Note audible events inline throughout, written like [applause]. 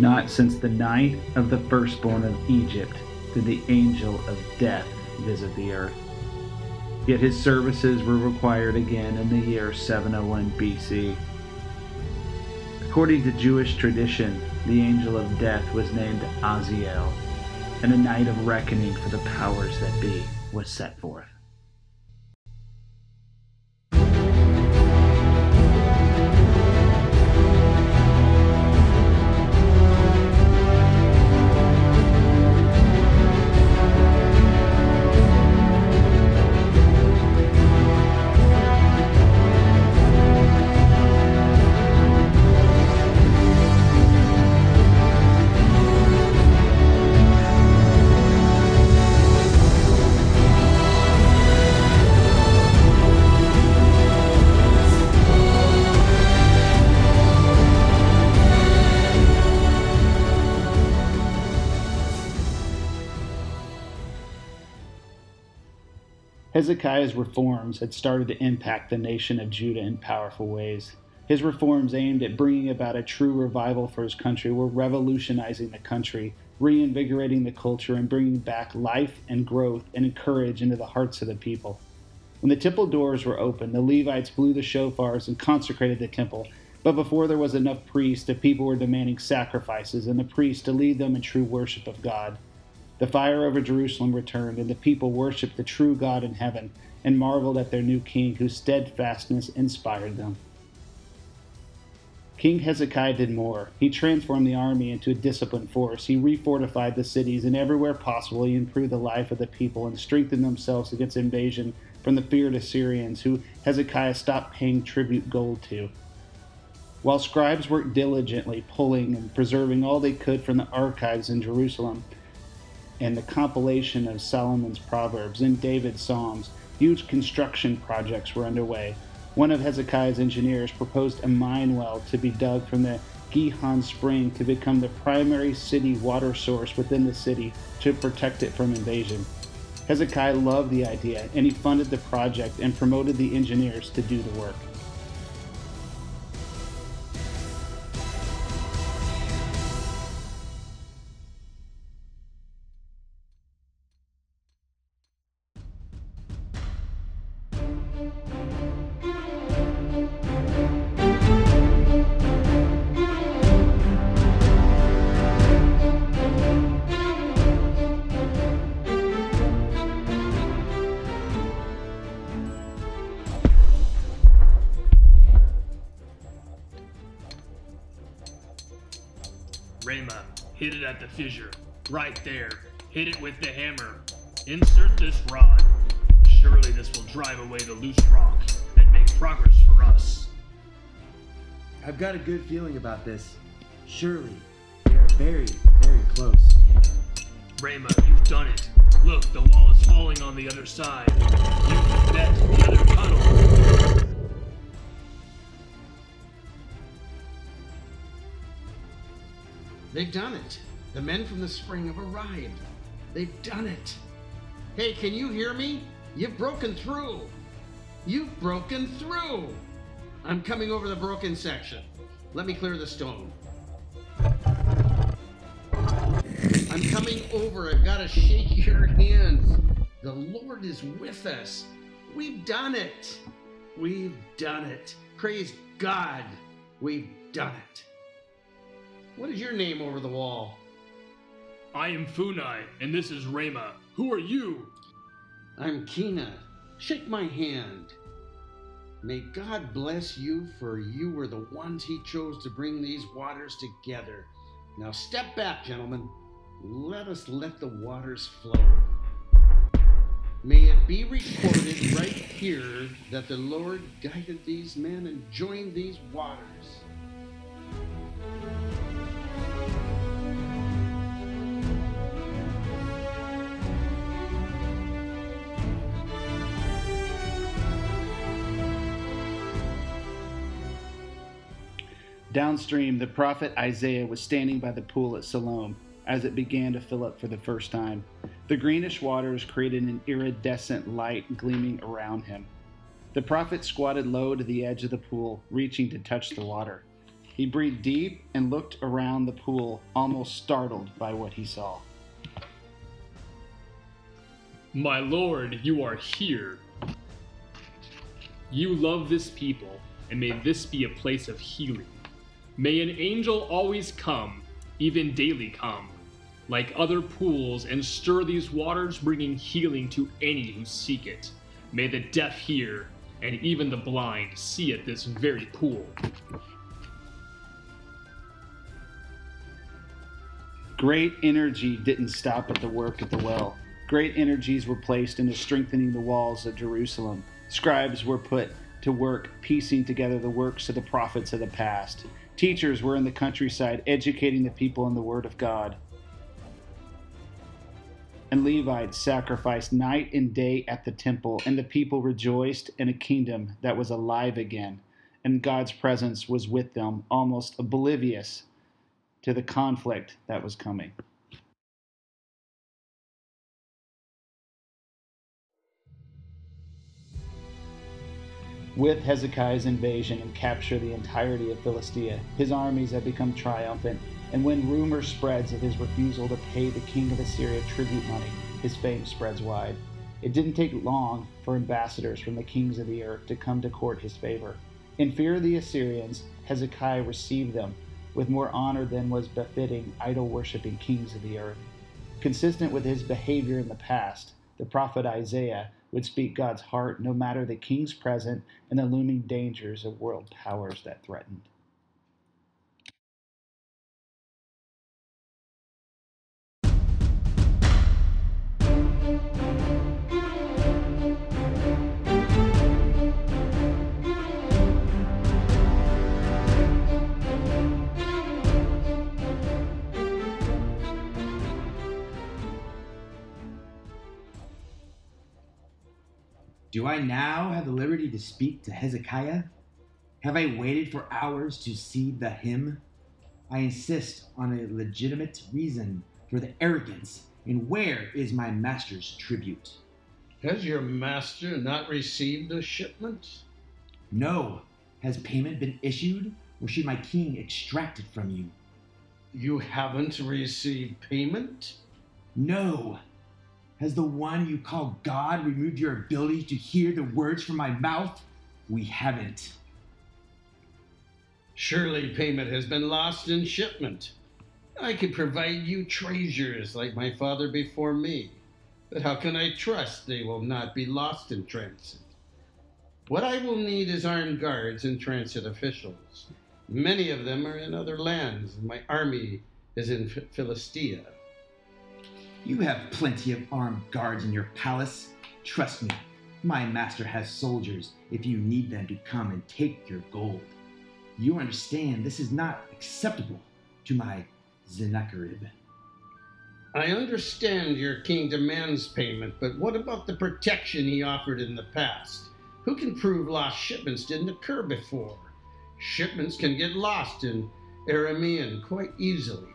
Not since the night of the firstborn of Egypt did the angel of death visit the earth. Yet his services were required again in the year 701 BC. According to Jewish tradition, the angel of death was named Aziel, and a night of reckoning for the powers that be was set forth. Hezekiah's reforms had started to impact the nation of Judah in powerful ways. His reforms aimed at bringing about a true revival for his country were revolutionizing the country, reinvigorating the culture, and bringing back life and growth and courage into the hearts of the people. When the temple doors were opened, the Levites blew the shofars and consecrated the temple. But before there was enough priests, the people were demanding sacrifices and the priests to lead them in true worship of God. The fire over Jerusalem returned, and the people worshiped the true God in heaven and marveled at their new king, whose steadfastness inspired them. King Hezekiah did more. He transformed the army into a disciplined force. He refortified the cities, and everywhere possible, he improved the life of the people and strengthened themselves against invasion from the feared Assyrians, who Hezekiah stopped paying tribute gold to. While scribes worked diligently, pulling and preserving all they could from the archives in Jerusalem, and the compilation of Solomon's Proverbs and David's Psalms, huge construction projects were underway. One of Hezekiah's engineers proposed a mine well to be dug from the Gihon Spring to become the primary city water source within the city to protect it from invasion. Hezekiah loved the idea and he funded the project and promoted the engineers to do the work. Right there. Hit it with the hammer. Insert this rod. Surely this will drive away the loose rock and make progress for us. I've got a good feeling about this. Surely, they are very, very close. Rama, you've done it. Look, the wall is falling on the other side. You've met the other tunnel. They've done it. The men from the spring have arrived. They've done it. Hey, can you hear me? You've broken through. You've broken through. I'm coming over the broken section. Let me clear the stone. I'm coming over. I've got to shake [laughs] your hands. The Lord is with us. We've done it. We've done it. Praise God. We've done it. What is your name over the wall? I am Funai, and this is Rama. Who are you? I'm Kina. Shake my hand. May God bless you, for you were the ones He chose to bring these waters together. Now step back, gentlemen. Let us let the waters flow. May it be recorded right here that the Lord guided these men and joined these waters. Downstream, the prophet Isaiah was standing by the pool at Siloam as it began to fill up for the first time. The greenish waters created an iridescent light gleaming around him. The prophet squatted low to the edge of the pool, reaching to touch the water. He breathed deep and looked around the pool, almost startled by what he saw. My lord, you are here. You love this people, and may this be a place of healing. May an angel always come, even daily come, like other pools, and stir these waters, bringing healing to any who seek it. May the deaf hear, and even the blind see at this very pool. Great energy didn't stop at the work at the well. Great energies were placed into strengthening the walls of Jerusalem. Scribes were put to work piecing together the works of the prophets of the past. Teachers were in the countryside educating the people in the Word of God. And Levites sacrificed night and day at the temple, and the people rejoiced in a kingdom that was alive again, and God's presence was with them, almost oblivious to the conflict that was coming. With Hezekiah's invasion and capture the entirety of Philistia, his armies had become triumphant, and when rumor spreads of his refusal to pay the king of Assyria tribute money, his fame spreads wide. It didn't take long for ambassadors from the kings of the earth to come to court his favor. In fear of the Assyrians, Hezekiah received them with more honor than was befitting idol worshipping kings of the earth. Consistent with his behavior in the past, the prophet Isaiah would speak God's heart no matter the king's present and the looming dangers of world powers that threatened. Do I now have the liberty to speak to Hezekiah? Have I waited for hours to see the hymn? I insist on a legitimate reason for the arrogance, and where is my master's tribute? Has your master not received a shipment? No. Has payment been issued, or should my king extract it from you? You haven't received payment? No. Has the one you call God removed your ability to hear the words from my mouth? We haven't. Surely payment has been lost in shipment. I could provide you treasures like my father before me, but how can I trust they will not be lost in transit? What I will need is armed guards and transit officials. Many of them are in other lands, and my army is in Philistia. You have plenty of armed guards in your palace. Trust me, my master has soldiers if you need them to come and take your gold. You understand this is not acceptable to my Sennacherib. I understand your king demands payment, but what about the protection he offered in the past? Who can prove lost shipments didn't occur before? Shipments can get lost in Aramean quite easily.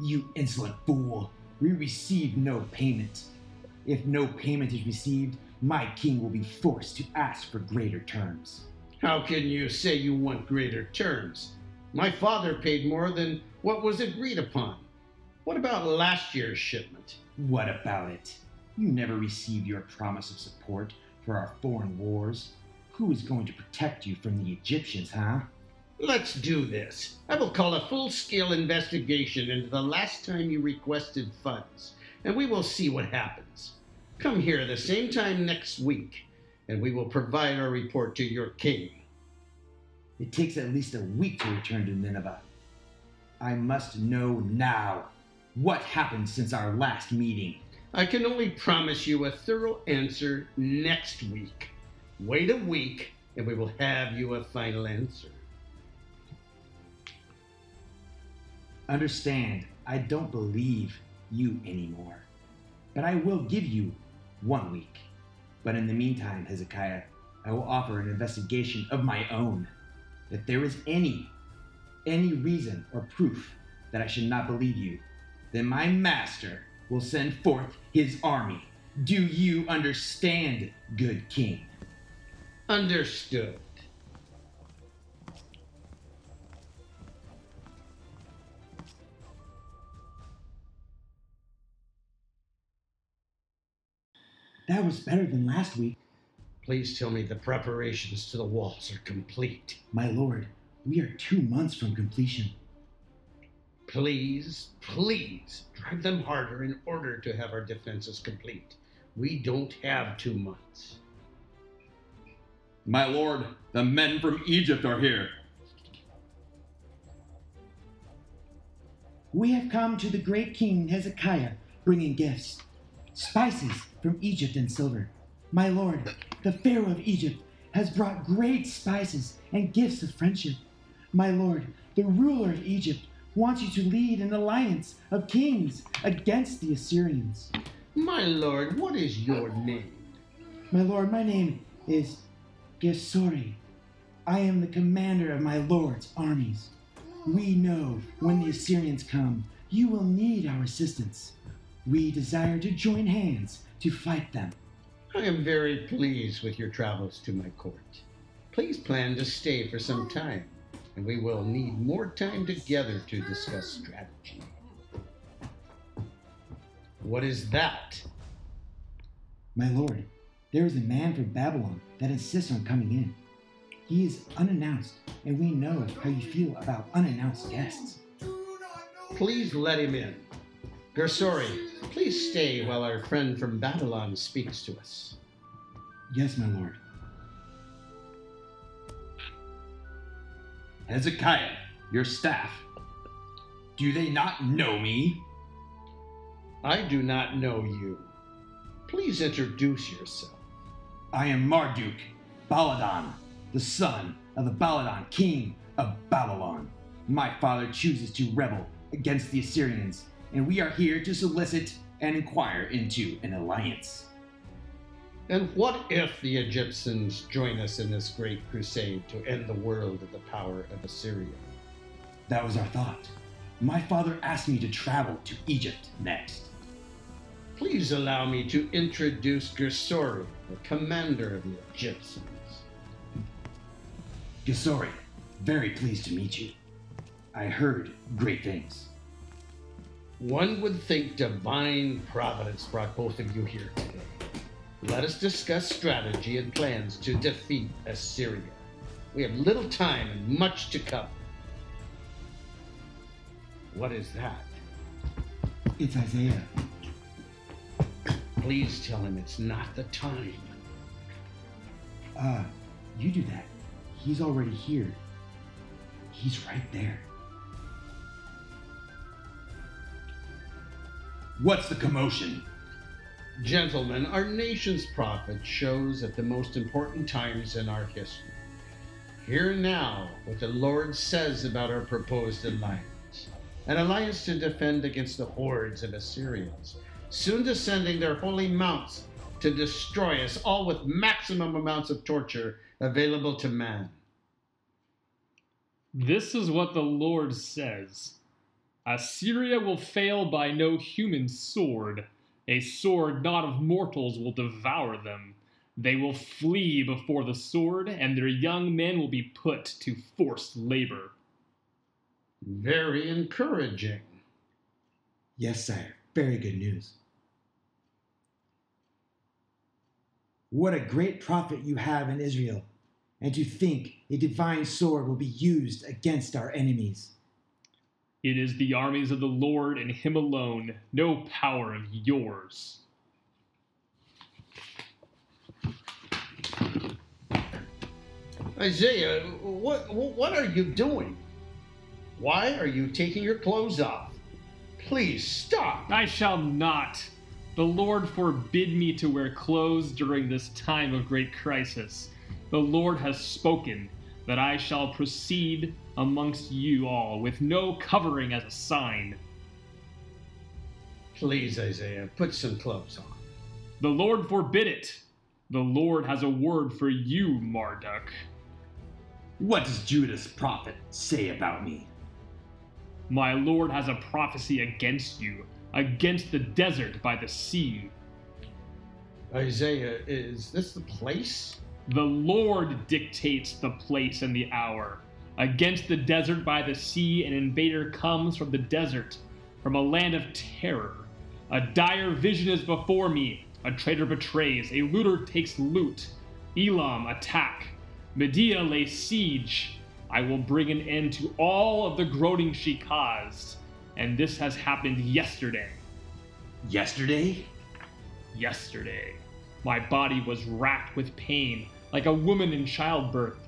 You insolent fool! We receive no payment. If no payment is received, my king will be forced to ask for greater terms. How can you say you want greater terms? My father paid more than what was agreed upon. What about last year's shipment? What about it? You never received your promise of support for our foreign wars. Who is going to protect you from the Egyptians, huh? Let's do this. I will call a full scale investigation into the last time you requested funds, and we will see what happens. Come here the same time next week, and we will provide our report to your king. It takes at least a week to return to Nineveh. I must know now what happened since our last meeting. I can only promise you a thorough answer next week. Wait a week, and we will have you a final answer. Understand, I don't believe you anymore. But I will give you one week. But in the meantime, Hezekiah, I will offer an investigation of my own. If there is any, any reason or proof that I should not believe you, then my master will send forth his army. Do you understand, good king? Understood. That was better than last week. Please tell me the preparations to the walls are complete. My lord, we are two months from completion. Please, please drive them harder in order to have our defenses complete. We don't have two months. My lord, the men from Egypt are here. We have come to the great king Hezekiah, bringing gifts, spices from Egypt and silver. My lord, the Pharaoh of Egypt has brought great spices and gifts of friendship. My lord, the ruler of Egypt wants you to lead an alliance of kings against the Assyrians. My lord, what is your name? My lord, my name is Gesori. I am the commander of my lord's armies. We know when the Assyrians come, you will need our assistance. We desire to join hands to fight them. I am very pleased with your travels to my court. Please plan to stay for some time, and we will need more time together to discuss strategy. What is that? My lord, there is a man from Babylon that insists on coming in. He is unannounced, and we know how you feel about unannounced guests. Please let him in. Gersori, please stay while our friend from Babylon speaks to us. Yes, my lord. Hezekiah, your staff. Do they not know me? I do not know you. Please introduce yourself. I am Marduk, Baladan, the son of the Baladan, king of Babylon. My father chooses to rebel against the Assyrians, and we are here to solicit and inquire into an alliance. And what if the Egyptians join us in this great crusade to end the world of the power of Assyria? That was our thought. My father asked me to travel to Egypt next. Please allow me to introduce Gersori, the commander of the Egyptians. Gesori, very pleased to meet you. I heard great things. One would think divine providence brought both of you here today. Let us discuss strategy and plans to defeat Assyria. We have little time and much to cover. What is that? It's Isaiah. Please tell him it's not the time. Uh, you do that. He's already here. He's right there. What's the commotion? Gentlemen, our nation's prophet shows at the most important times in our history. Hear now what the Lord says about our proposed alliance an alliance to defend against the hordes of Assyrians, soon descending their holy mounts to destroy us, all with maximum amounts of torture available to man. This is what the Lord says Assyria will fail by no human sword. A sword not of mortals will devour them. They will flee before the sword, and their young men will be put to forced labor. Very encouraging. Yes, sire. Very good news. What a great prophet you have in Israel, and to think a divine sword will be used against our enemies. It is the armies of the Lord and Him alone, no power of yours. Isaiah, what, what are you doing? Why are you taking your clothes off? Please stop. I shall not. The Lord forbid me to wear clothes during this time of great crisis. The Lord has spoken that I shall proceed amongst you all with no covering as a sign. Please, Isaiah, put some clothes on. The Lord forbid it. The Lord has a word for you, Marduk. What does Judah's prophet say about me? My Lord has a prophecy against you, against the desert by the sea. Isaiah, is this the place? The Lord dictates the place and the hour. Against the desert by the sea, an invader comes from the desert, from a land of terror. A dire vision is before me. A traitor betrays, a looter takes loot. Elam attack. Media lay siege. I will bring an end to all of the groaning she caused. And this has happened yesterday. Yesterday? Yesterday. My body was racked with pain, like a woman in childbirth.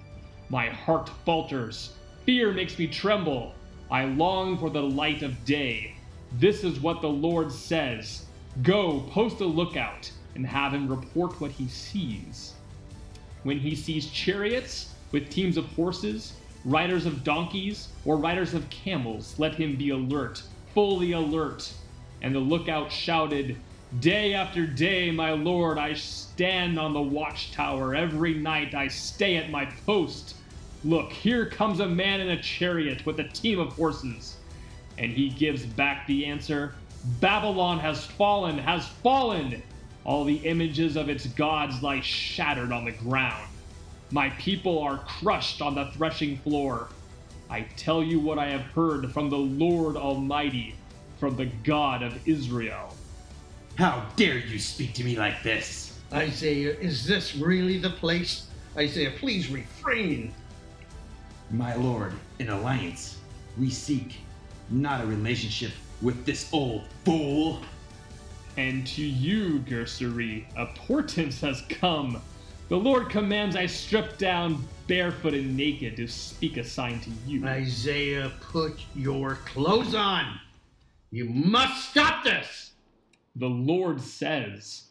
My heart falters. Fear makes me tremble. I long for the light of day. This is what the Lord says Go, post a lookout, and have him report what he sees. When he sees chariots with teams of horses, riders of donkeys, or riders of camels, let him be alert, fully alert. And the lookout shouted, Day after day, my lord, I stand on the watchtower. Every night I stay at my post. Look, here comes a man in a chariot with a team of horses. And he gives back the answer Babylon has fallen, has fallen. All the images of its gods lie shattered on the ground. My people are crushed on the threshing floor. I tell you what I have heard from the Lord Almighty, from the God of Israel. How dare you speak to me like this? Isaiah, is this really the place? Isaiah, please refrain. My lord, an alliance. We seek not a relationship with this old fool. And to you, Gerseri, a portent has come. The Lord commands I strip down barefoot and naked to speak a sign to you. Isaiah, put your clothes on. You must stop this. The Lord says,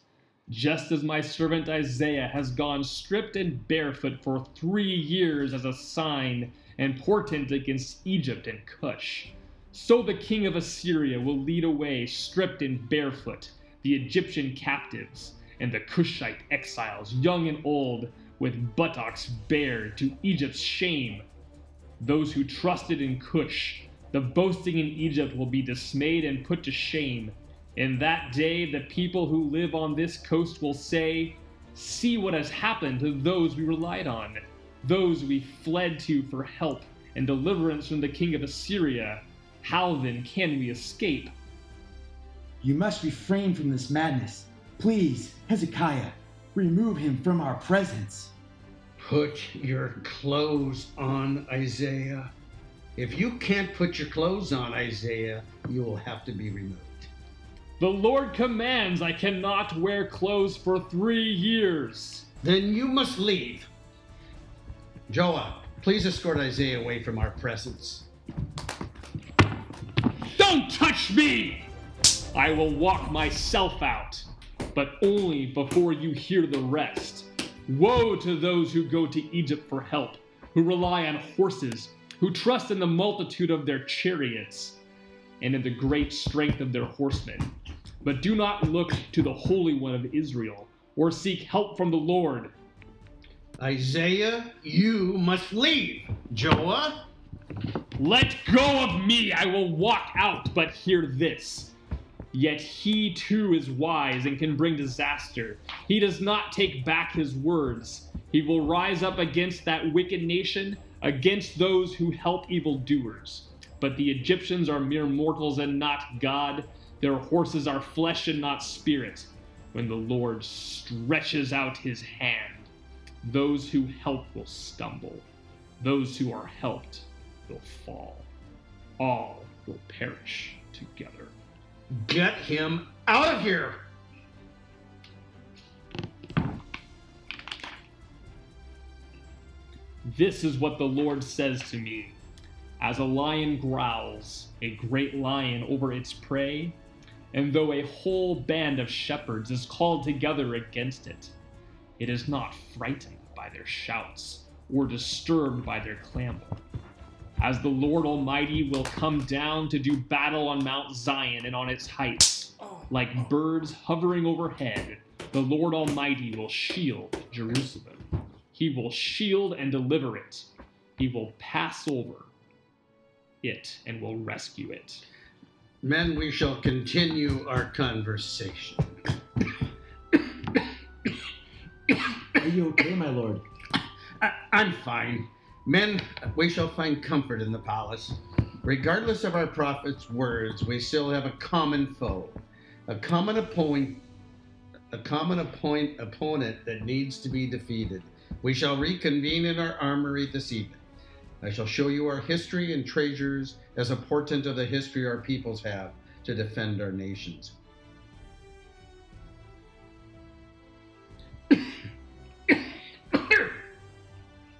just as my servant Isaiah has gone stripped and barefoot for three years as a sign and portent against Egypt and Cush, so the king of Assyria will lead away stripped and barefoot the Egyptian captives and the Cushite exiles, young and old, with buttocks bared to Egypt's shame. Those who trusted in Cush, the boasting in Egypt will be dismayed and put to shame. In that day, the people who live on this coast will say, See what has happened to those we relied on, those we fled to for help and deliverance from the king of Assyria. How then can we escape? You must refrain from this madness. Please, Hezekiah, remove him from our presence. Put your clothes on, Isaiah. If you can't put your clothes on, Isaiah, you will have to be removed. The Lord commands I cannot wear clothes for three years. Then you must leave. Joah, please escort Isaiah away from our presence. Don't touch me! I will walk myself out, but only before you hear the rest. Woe to those who go to Egypt for help, who rely on horses, who trust in the multitude of their chariots, and in the great strength of their horsemen. But do not look to the Holy One of Israel, or seek help from the Lord. Isaiah, you must leave. Joah, Let go of me, I will walk out, but hear this. Yet he too is wise and can bring disaster. He does not take back his words. He will rise up against that wicked nation, against those who help evildoers. But the Egyptians are mere mortals and not God. Their horses are flesh and not spirit. When the Lord stretches out his hand, those who help will stumble. Those who are helped will fall. All will perish together. get him out of here. This is what the Lord says to me. As a lion growls, a great lion over its prey, and though a whole band of shepherds is called together against it, it is not frightened by their shouts or disturbed by their clamor. As the Lord Almighty will come down to do battle on Mount Zion and on its heights, like birds hovering overhead, the Lord Almighty will shield Jerusalem. He will shield and deliver it. He will pass over it and will rescue it. Men, we shall continue our conversation. Are you okay, my lord? I, I'm fine. Men, we shall find comfort in the palace. Regardless of our prophet's words, we still have a common foe, a common opponent, a common appoint, opponent that needs to be defeated. We shall reconvene in our armory this evening. I shall show you our history and treasures as a portent of the history our peoples have to defend our nations. [coughs]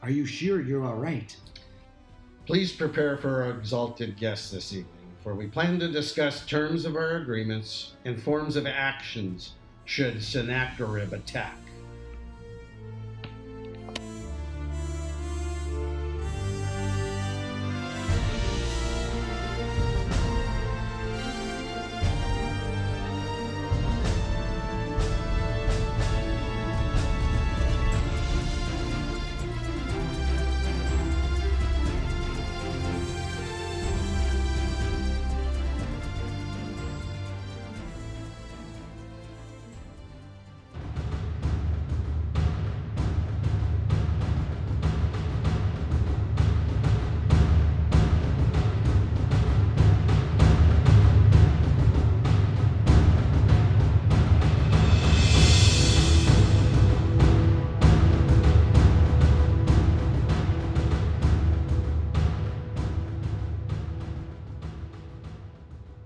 Are you sure you're all right? Please prepare for our exalted guests this evening, for we plan to discuss terms of our agreements and forms of actions should Sennacherib attack.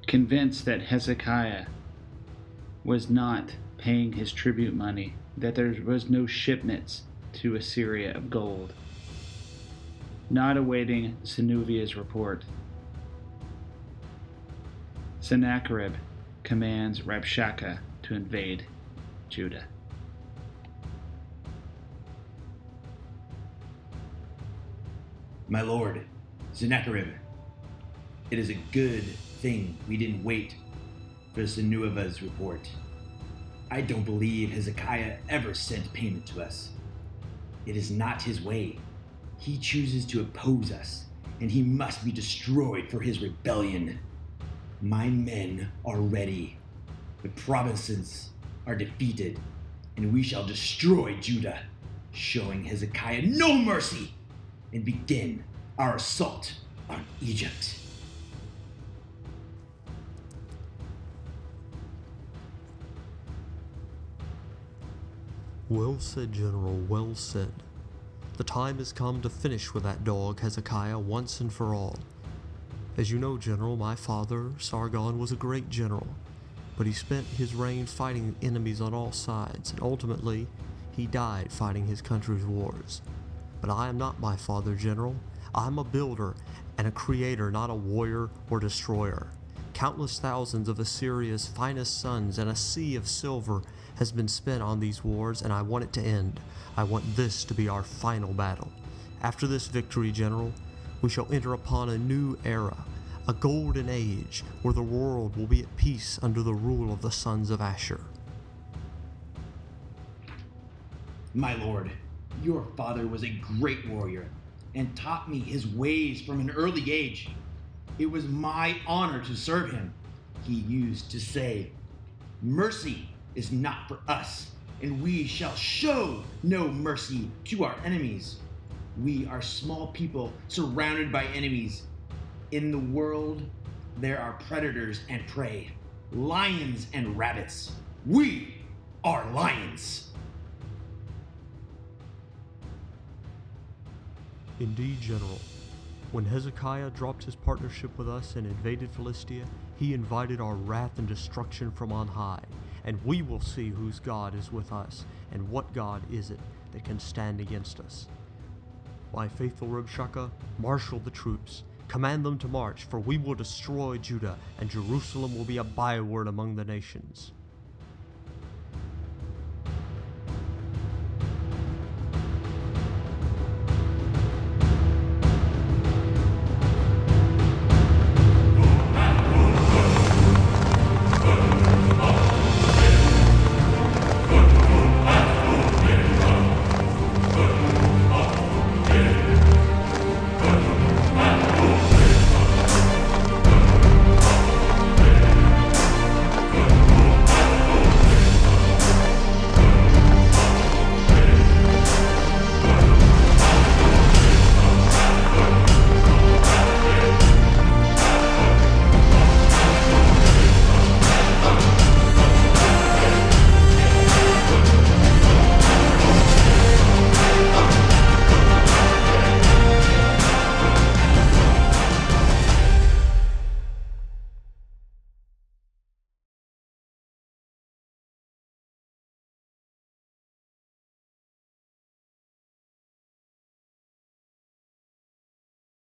Convinced that Hezekiah was not paying his tribute money, that there was no shipments to Assyria of gold, not awaiting Senuvia's report, Sennacherib commands Rabshakeh to invade Judah. My lord, Sennacherib, it is a good thing we didn't wait for Senuava's report. I don't believe Hezekiah ever sent payment to us. It is not his way. He chooses to oppose us, and he must be destroyed for his rebellion. My men are ready. The provinces are defeated, and we shall destroy Judah, showing Hezekiah no mercy, and begin our assault on Egypt. Well said, General, well said. The time has come to finish with that dog, Hezekiah, once and for all. As you know, General, my father, Sargon, was a great general, but he spent his reign fighting enemies on all sides, and ultimately, he died fighting his country's wars. But I am not my father, General. I'm a builder and a creator, not a warrior or destroyer. Countless thousands of Assyria's finest sons and a sea of silver has been spent on these wars, and I want it to end. I want this to be our final battle. After this victory, General, we shall enter upon a new era, a golden age, where the world will be at peace under the rule of the sons of Ashur. My lord, your father was a great warrior and taught me his ways from an early age. It was my honor to serve him. He used to say, Mercy is not for us, and we shall show no mercy to our enemies. We are small people surrounded by enemies. In the world, there are predators and prey, lions and rabbits. We are lions. Indeed, General. When Hezekiah dropped his partnership with us and invaded Philistia, he invited our wrath and destruction from on high, and we will see whose God is with us, and what God is it that can stand against us. My faithful Rabshakeh, marshal the troops, command them to march, for we will destroy Judah, and Jerusalem will be a byword among the nations.